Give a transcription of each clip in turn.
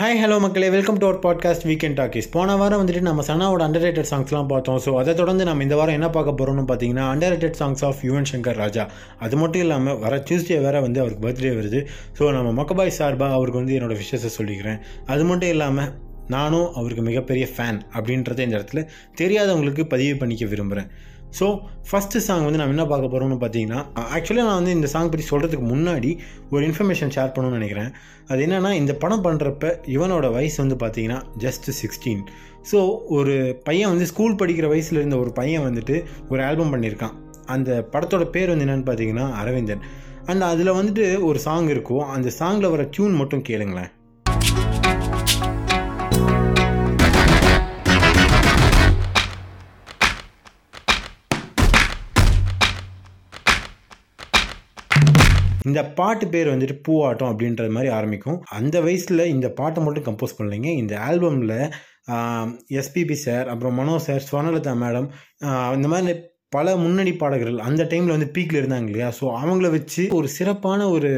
Hi hello மக்களே. Welcome to our podcast weekend talkies போன வாரம் வந்துட்டு நம்ம சனாவோட அண்டர் சாங்ஸ்லாம் பார்த்தோம். ஸோ அதை தொடர்ந்து நம்ம இந்த வாரம் என்ன பார்க்க போகிறோம்னு பார்த்தீங்கன்னா under songs of Yuvan Shankar Raja அது மட்டும் இல்லாமல் வர டியூஸ்டே வேறு வந்து அவருக்கு பர்த்டே வருது. ஸோ நம்ம மொக்கபாய் சார்பாக அவருக்கு வந்து என்னோடய விஷயத்தை சொல்லிக்கிறேன். அது மட்டும் இல்லாமல் நானும் அவருக்கு மிகப்பெரிய ஃபேன் அப்படின்றத இந்த இடத்துல தெரியாதவங்களுக்கு பதிவு பண்ணிக்க விரும்புகிறேன் ஸோ ஃபஸ்ட்டு சாங் வந்து நம்ம என்ன பார்க்க போகிறோம்னு பார்த்தீங்கன்னா ஆக்சுவலாக நான் வந்து இந்த சாங் பற்றி சொல்கிறதுக்கு முன்னாடி ஒரு இன்ஃபர்மேஷன் ஷேர் பண்ணணும்னு நினைக்கிறேன். அது என்னென்னா இந்த படம் பண்ணுறப்ப இவனோட வயசு வந்து பார்த்தீங்கன்னா ஜஸ்ட் சிக்ஸ்டீன் ஸோ ஒரு பையன் வந்து ஸ்கூல் படிக்கிற வயசில் இருந்த ஒரு பையன் வந்துட்டு ஒரு ஆல்பம் பண்ணியிருக்கான். அந்த படத்தோட பேர் வந்து என்னென்னு பார்த்தீங்கன்னா அரவிந்தன். அண்ட் அதில் வந்துட்டு ஒரு சாங் இருக்கும். அந்த சாங்கில் வர டியூன் மட்டும் கேளுங்களேன். இந்த பாட்டு பேர் வந்துட்டு பூவாட்டம் அப்படின்றது மாதிரி ஆரம்பிக்கும். அந்த வயசில் இந்த பாட்டை மட்டும் கம்போஸ் பண்ணலைங்க. இந்த ஆல்பமில் எஸ்பிபி சார் அப்புறம் மனோ சார் ஸ்வர்ணலதா மேடம் இந்த மாதிரி பல முன்னணி பாடகர்கள் அந்த டைமில் வந்து பீக்கில் இருந்தாங்க இல்லையா? ஸோ அவங்கள வச்சு ஒரு சிறப்பான ஒரு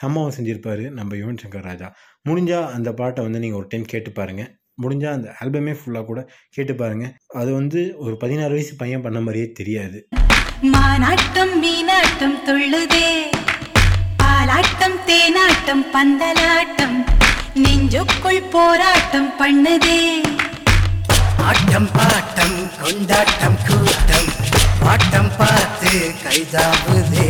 சம்பவம் செஞ்சுருப்பார் நம்ம யுவன் சங்கர் ராஜா. முடிஞ்சால் அந்த பாட்டை வந்து நீங்கள் ஒரு டைம் கேட்டு பாருங்கள் முடிஞ்சால் அந்த ஆல்பமே ஃபுல்லாக கூட கேட்டு பாருங்கள் அது வந்து ஒரு பதினாறு வயசு பையன் பண்ண மாதிரியே தெரியாது. மீனாட்டம் தொழுதே. பாலாட்டம் தேனாட்டம் பந்தலாட்டம். நெஞ்சுக்குள் போராட்டம் பண்ணுதே. ஆட்டம் பாட்டம் கொண்டாட்டம் கூட்டம். பாட்டம் பார்த்து கைதாவுதே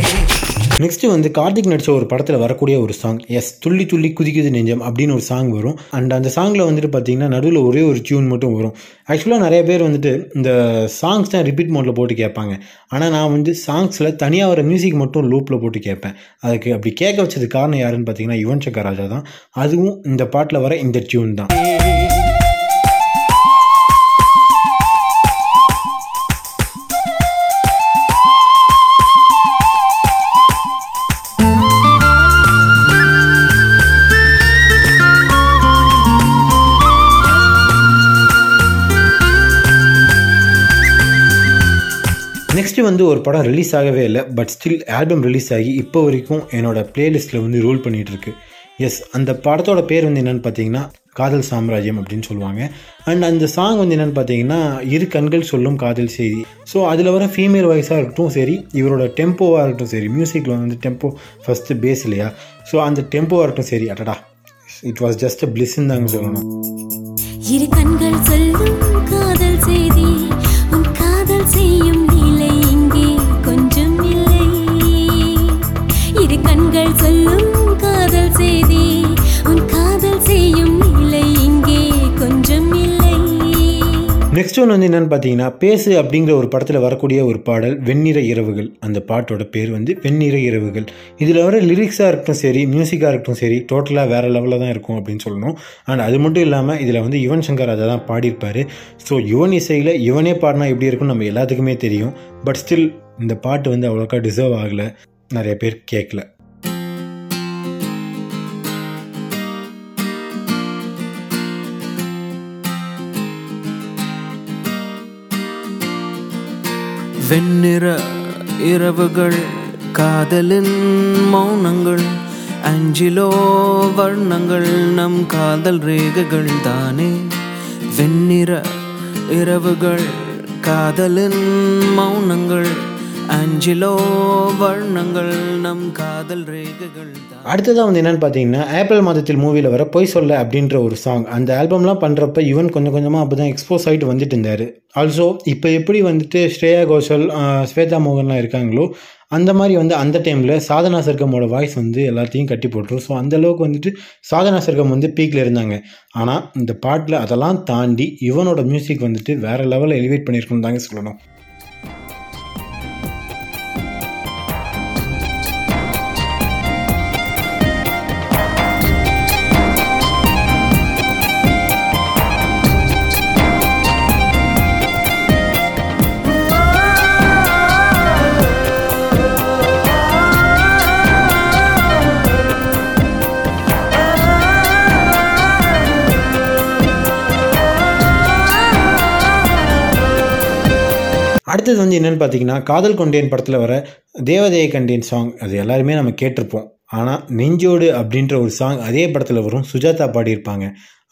நெக்ஸ்ட் வந்து கார்த்திக் நடித்த ஒரு படத்தில் வரக்கூடிய ஒரு சாங் எஸ் துள்ளி துள்ளி குதிக்குது நெஞ்சம் அப்படின்னு ஒரு சாங் வரும். அண்ட் அந்த சாங்கில் வந்துட்டு பார்த்தீங்கன்னா நடுவில் ஒரே ஒரு டியூன் மட்டும் வரும். ஆக்சுவலாக நிறைய பேர் வந்துட்டு இந்த சாங்ஸ் தான் ரிப்பீட் மோட்டில் போட்டு கேட்பாங்க. ஆனால் நான் வந்து சாங்ஸில் தனியாக வர மியூசிக் மட்டும் லூப்பில் போட்டு கேட்பேன். அதுக்கு அப்படி கேட்க வச்சது காரணம் யாருன்னு பார்த்தீங்கன்னா யுவன் சங்கர் ராஜா தான். அதுவும் இந்த பாட்டில் வர இந்த டியூன் தான். நெக்ஸ்ட்டு வந்து ஒரு படம் ரிலீஸ் ஆகவே இல்லை பட் ஸ்டில் ஆல்பம் ரிலீஸ் ஆகி இப்போ வரைக்கும் என்னோடய ப்ளேலிஸ்ட்டில் வந்து ரூல் பண்ணிகிட்ருக்கு எஸ் அந்த படத்தோட பேர் வந்து என்னென்னு பார்த்தீங்கன்னா காதல் சாம்ராஜ்யம் அப்படின்னு சொல்லுவாங்க. அண்ட் அந்த சாங் வந்து என்னென்னு பார்த்தீங்கன்னா இரு கண்கள் சொல்லும் காதல் செய்தி. ஸோ அதில் வர ஃபீமேல் வாய்ஸாக இருக்கட்டும் சரி இவரோட டெம்போவாக இருக்கட்டும் சரி மியூசிக்கில் வந்து டெம்போ ஃபஸ்ட்டு பேஸ் இல்லையா? ஸோ அந்த டெம்போவாக இருக்கட்டும் சரி அடடா இட் வாஸ் ஜஸ்ட் பிளிஸ்ன்னு தாங்க சொல்லணும். இரு கண்கள் சொல்லும் காதல் செய்தி. ஒன்று வந்து என்னென்னு பார்த்தீங்கன்னா பேசு அப்படிங்கிற ஒரு படத்தில் வரக்கூடிய ஒரு பாடல் வெண்ணிற இரவுகள். அந்த பாட்டோட பேர் வந்து வெண்ணிற இரவுகள். இதில் வர லிரிக்ஸாக இருக்கட்டும் சரி மியூசிக்காக இருக்கட்டும் சரி டோட்டலாக வேறு லெவலில் தான் இருக்கும் அப்படின்னு சொல்லணும். அண்ட் அது மட்டும் இல்லாமல் இதில் வந்து யுவன் சங்கர் அதை தான் பாடியிருப்பார். ஸோ யுவன் இசையில் இவனே பாடினா எப்படி இருக்கும்னு நம்ம எல்லாத்துக்குமே தெரியும். பட் ஸ்டில் இந்த பாட்டு வந்து அவ்வளோக்கா டிசர்வ் ஆகலை. நிறைய பேர் கேட்கல வெண்ணிற இரவுகள் காதலின் மௌனங்கள் அஞ்சிலோ வர்ணங்கள் நம் காதல் ரேகைகள் தானே. வெண்ணிற இரவுகள் காதலின் மௌனங்கள் அஞ்சிலோ வர்ணங்கள் நம் காதல் ரேகைகள் அடுத்ததாக வந்து என்னென்னு பார்த்தீங்கன்னா ஏப்ரல் மாதத்தில் மூவியில் வர பொய் சொல்ல அப்படின்ற ஒரு சாங் அந்த ஆல்பம்லாம் பண்ணுறப்ப யுவன் கொஞ்சம் கொஞ்சமாக அப்போ தான் எக்ஸ்போஸ் ஆகிட்டு வந்துட்டு இருந்தார். ஆல்சோ இப்போ எப்படி வந்துட்டு ஸ்ரேயா கோஷல் ஸ்வேதா மோகன்லாம் இருக்காங்களோ அந்த மாதிரி வந்து அந்த டைமில் சாதனா சர்க்கமோட வாய்ஸ் வந்து எல்லாத்தையும் கட்டி போட்டுரும். ஸோ அந்த அளவுக்கு வந்துட்டு சாதனா சர்க்கம் வந்து பீக்கில் இருந்தாங்க. ஆனால் இந்த பாட்டில் அதெல்லாம் தாண்டி இவனோட மியூசிக் வந்துட்டு வேறு லெவலில் எலிவேட் பண்ணியிருக்கணும் தாங்க சொல்லணும். அடுத்தது வந்து என்னென்னு பார்த்தீங்கன்னா காதல் கொண்டேன் படத்தில் வர தேவதையை கண்டேன் சாங் அது எல்லாருமே நம்ம கேட்டிருப்போம். ஆனால் நெஞ்சோடு அப்படின்ற ஒரு சாங் அதே படத்தில் வரும். சுஜாதா பாடியிருப்பாங்க.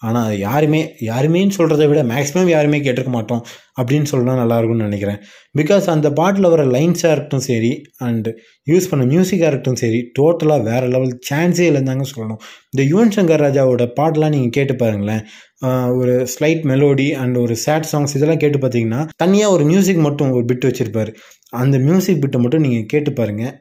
ஆனால் அது யாருமே யாருமேன்னு சொல்கிறத விட மேக்ஸிமம் யாருமே கேட்டிருக்க மாட்டோம். அப்படின்னு சொன்னா நல்லாயிருக்கும்னு நினைக்கிறேன். பிகாஸ் அந்த பாட்டில் வர லைன்ஸாக இருக்கட்டும் சரி அண்ட் யூஸ் பண்ண மியூசிக்காக இருக்கட்டும் சரி டோட்டலாக வேறு லெவல் சான்ஸே இல்லைந்தாங்க சொல்லணும். இந்த யுவன் சங்கர் ராஜாவோட பாட்டெலாம் நீங்கள் கேட்டு பாருங்களேன். ஒரு ஸ்லைட் மெலோடி அண்ட் ஒரு சேட் சாங்ஸ் இதெல்லாம் கேட்டு பார்த்தீங்கன்னா தனியாக ஒரு மியூசிக் மட்டும் ஒரு பிட் வச்சுருப்பாரு. அந்த மியூசிக் பிட்டை மட்டும் நீங்கள் கேட்டு பாருங்கள்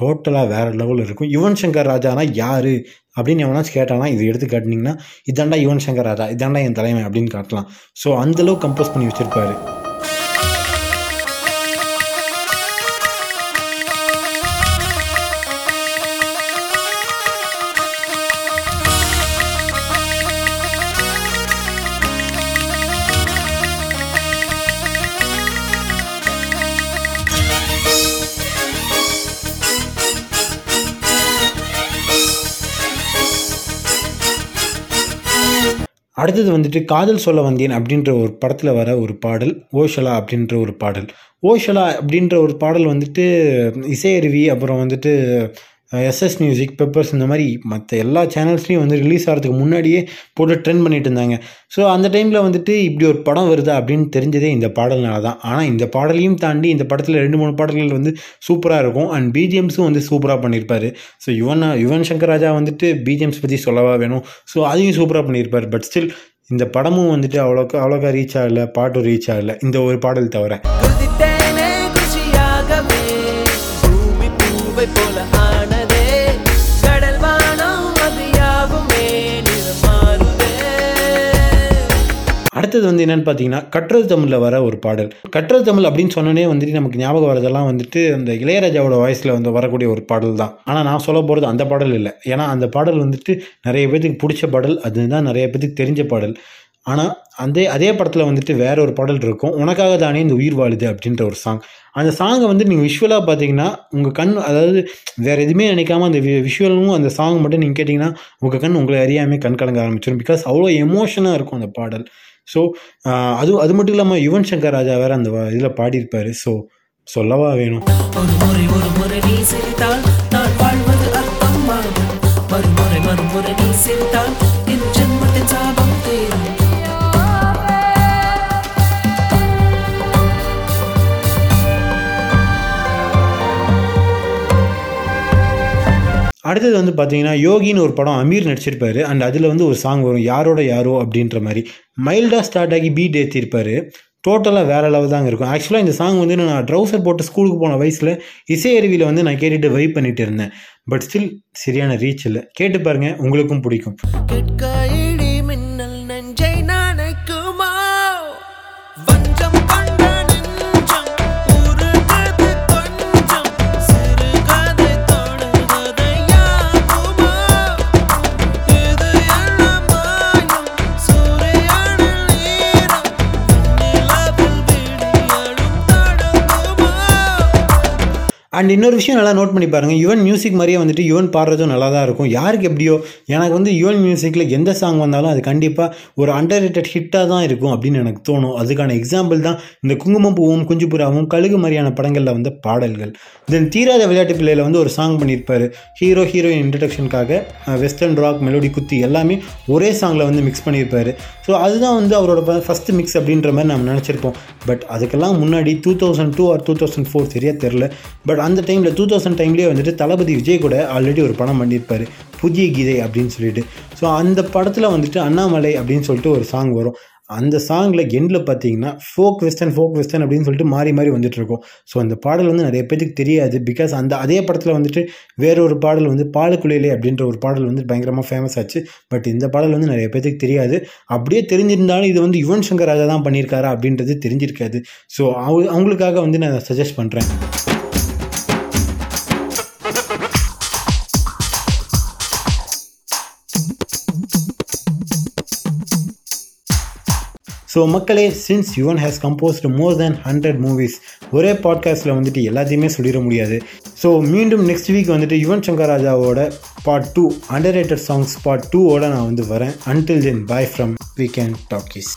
டோட்டலாக வேறு லெவலில் இருக்கும். யுவன் சங்கர் ராஜானா யார்? அப்படின்னு எவனாச்சும் கேட்டானா இது எடுத்து காட்டினீங்கன்னா இதாண்டா யுவன் சங்கர் ராஜா இதாண்டா என் தலைமை அப்படின்னு காட்டலாம். ஸோ அந்தளவுக்கு கம்போஸ் பண்ணி வச்சுருப்பாரு. அடுத்தது வந்துட்டு காதல் சொல்ல வந்தேன் அப்படின்ற ஒரு படத்தில் வர ஒரு பாடல் ஓஷலா அப்படின்ற ஒரு பாடல். ஓஷலா அப்படின்ற ஒரு பாடல் வந்துட்டு இசையருவி அப்புறம் வந்துட்டு எஸ்எஸ் மியூசிக் பெப்பர்ஸ் இந்த மாதிரி மற்ற எல்லா சேனல்ஸ்லையும் வந்து ரிலீஸ் ஆகிறதுக்கு முன்னாடியே போட்டு ட்ரெண்ட் பண்ணிட்டு இருந்தாங்க. ஸோ அந்த டைமில் வந்துட்டு இப்படி ஒரு படம் வருதா அப்படின்னு தெரிஞ்சதே இந்த பாடல்னால தான். ஆனால் இந்த பாடலையும் தாண்டி இந்த படத்தில் ரெண்டு மூணு பாடல்கள் வந்து சூப்பராக இருக்கும். அண்ட் பிஜிஎம்ஸும் வந்து சூப்பராக பண்ணியிருப்பார் ஸோ யுவன் யுவன் சங்கர் ராஜா வந்துட்டு பிஜிஎம்ஸ் பற்றி சொல்லவா வேணும். ஸோ அதையும் சூப்பராக பண்ணியிருப்பார் பட் ஸ்டில் இந்த படமும் வந்துட்டு அவ்வளோக்கா அவ்வளோக்கா ரீச் ஆகலை பாட்டும் ரீச் ஆகலை. இந்த ஒரு பாடல் தவிர. அடுத்தது வந்து என்னன்னு பார்த்தீங்கன்னா கற்றது தமிழில் வர ஒரு பாடல். கற்றது தமிழ் அப்படின்னு சொன்னோன்னே வந்துட்டு நமக்கு ஞாபகம் வரதெல்லாம் வந்துட்டு அந்த இளையராஜாவோட வாய்ஸில் வந்து வரக்கூடிய ஒரு பாடல் தான். ஆனால் நான் சொல்ல போகிறது அந்த பாடல் இல்லை. ஏன்னா அந்த பாடல் வந்துட்டு நிறைய பேத்துக்கு பிடிச்ச பாடல். அதுதான் நிறைய பேத்துக்கு தெரிஞ்ச பாடல். ஆனால் அந்த அதே படத்தில் வந்துட்டு வேற ஒரு பாடல் இருக்கும். உனக்காக தானே இந்த உயிர் வாழுது அப்படின்ற ஒரு சாங் அந்த சாங்கை வந்து நீங்கள் விஷுவலாக பார்த்தீங்கன்னா உங்கள் கண் அதாவது வேறு எதுவுமே நினைக்காம அந்த விஷுவலும் அந்த சாங் மட்டும் நீங்கள் கேட்டிங்கன்னா உங்கள் கண் உங்களை அறியாமல் கண் கலங்க ஆரம்பிச்சிடும் பிகாஸ் அவ்வளோ எமோஷனாக இருக்கும் அந்த பாடல். ஸோ அது அது மட்டும் இல்லாமல் யுவன் சங்கர் ராஜா வேறு அந்த இதில் பாடியிருப்பார். ஸோ சொல்லவா வேணும்? அடுத்தது வந்து பார்த்தீங்கன்னா யோகின்னு ஒரு படம் அமீர் நடிச்சிருப்பாரு. அண்ட் அதில் வந்து ஒரு சாங் வரும் யாரோட யாரோ அப்படின்ற மாதிரி. மைல்டாக ஸ்டார்ட் ஆகி பீட் ஏற்றிருப்பாரு டோட்டலாக வேறு லெவல் தாங்க இருக்கும். ஆக்சுவலாக இந்த சாங் வந்து நான் ட்ரௌசர் போட்டு ஸ்கூலுக்கு போன வயசில் இசையருவியில் வந்து நான் கேட்டுட்டு வைப் பண்ணிட்டு இருந்தேன். பட் ஸ்டில் சரியான ரீச் இல்லை. கேட்டு பாருங்கள் உங்களுக்கும் பிடிக்கும். அண்ட் இன்னொரு விஷயம் நல்லா நோட் பண்ணி பாருங்கள் யுவன் மியூசிக் மாதிரியே வந்துட்டு யுவன் பாடுறதும் நல்லா தான் இருக்கும். யாருக்கு எப்படியோ? எனக்கு வந்து யுவன் மியூசிக்கில் எந்த சாங் வந்தாலும் அது கண்டிப்பாக ஒரு அண்டர் ரேட்டட் ஹிட்டாக தான் இருக்கும் அப்படின்னு எனக்கு தோணும். அதுக்கான எக்ஸாம்பிள் தான் இந்த குங்குமம் பூவும் குஞ்சுபுராவும் கழுகு மாதிரியான படங்களில் வந்த பாடல்கள். தென் தீராத விளையாட்டு பிள்ளையில் வந்து ஒரு சாங் பண்ணியிருப்பார். ஹீரோ ஹீரோயின் இன்ட்ரடக்ஷனுக்காக வெஸ்டர்ன் ராக் மெலோடி குத்தி எல்லாமே ஒரே சாங்கில் வந்து மிக்ஸ் பண்ணியிருப்பார். ஸோ அதுதான் வந்து அவரோட ஃபஸ்ட்டு மிக்ஸ் அப்படின்ற மாதிரி நம்ம நினச்சிருப்போம். பட் அதுக்கெல்லாம் முன்னாடி two thousand two or two thousand four சரியாக தெரில பட் அந்த அந்த டைமில் டூ தௌசண்ட் டைம்லேயே வந்துட்டு தளபதி விஜய் கூட ஆல்ரெடி ஒரு படம் பண்ணியிருப்பார். புதிய கீதை அப்படின்னு சொல்லிட்டு. ஸோ அந்த படத்தில் வந்துட்டு அண்ணாமலை அப்படின்னு சொல்லிட்டு ஒரு சாங் வரும். அந்த சாங்கில் எண்டில் பார்த்தீங்கன்னா ஃபோக் வெஸ்டர்ன் ஃபோக் வெஸ்டர்ன் அப்படின்னு சொல்லிட்டு மாறி மாறி வந்துட்டு இருக்கும். ஸோ அந்த பாடல் வந்து நிறைய பேருக்கு தெரியாது. பிகாஸ் அந்த அதே படத்தில் வந்துட்டு வேற ஒரு பாடல் வந்து பாலுக்குள்ளையிலே அப்படின்ற ஒரு பாடல் வந்து பயங்கரமாக ஃபேமஸ் ஆச்சு. பட் இந்த பாடல் வந்து நிறைய பேருக்கு தெரியாது. அப்படியே தெரிஞ்சிருந்தாலும் இது வந்து யுவன் சங்கர் ராஜா தான் பண்ணியிருக்காரா அப்படின்றது தெரிஞ்சிருக்காது. ஸோ அவங்க அவங்களுக்காக வந்து நான் சஜஸ்ட் பண்ணுறேன் ஸோ மக்களே since Yuvan has composed more than hundred movies ஒரே பாட்காஸ்ட்டில் வந்துட்டு எல்லாத்தையுமே சொல்லிட முடியாது. ஸோ மீண்டும் நெக்ஸ்ட் வீக் வந்துட்டு யுவன் சங்கர் ராஜாவோட part two underrated songs part டூவோட நான் வந்து வரேன். Until then bye from weekend talkies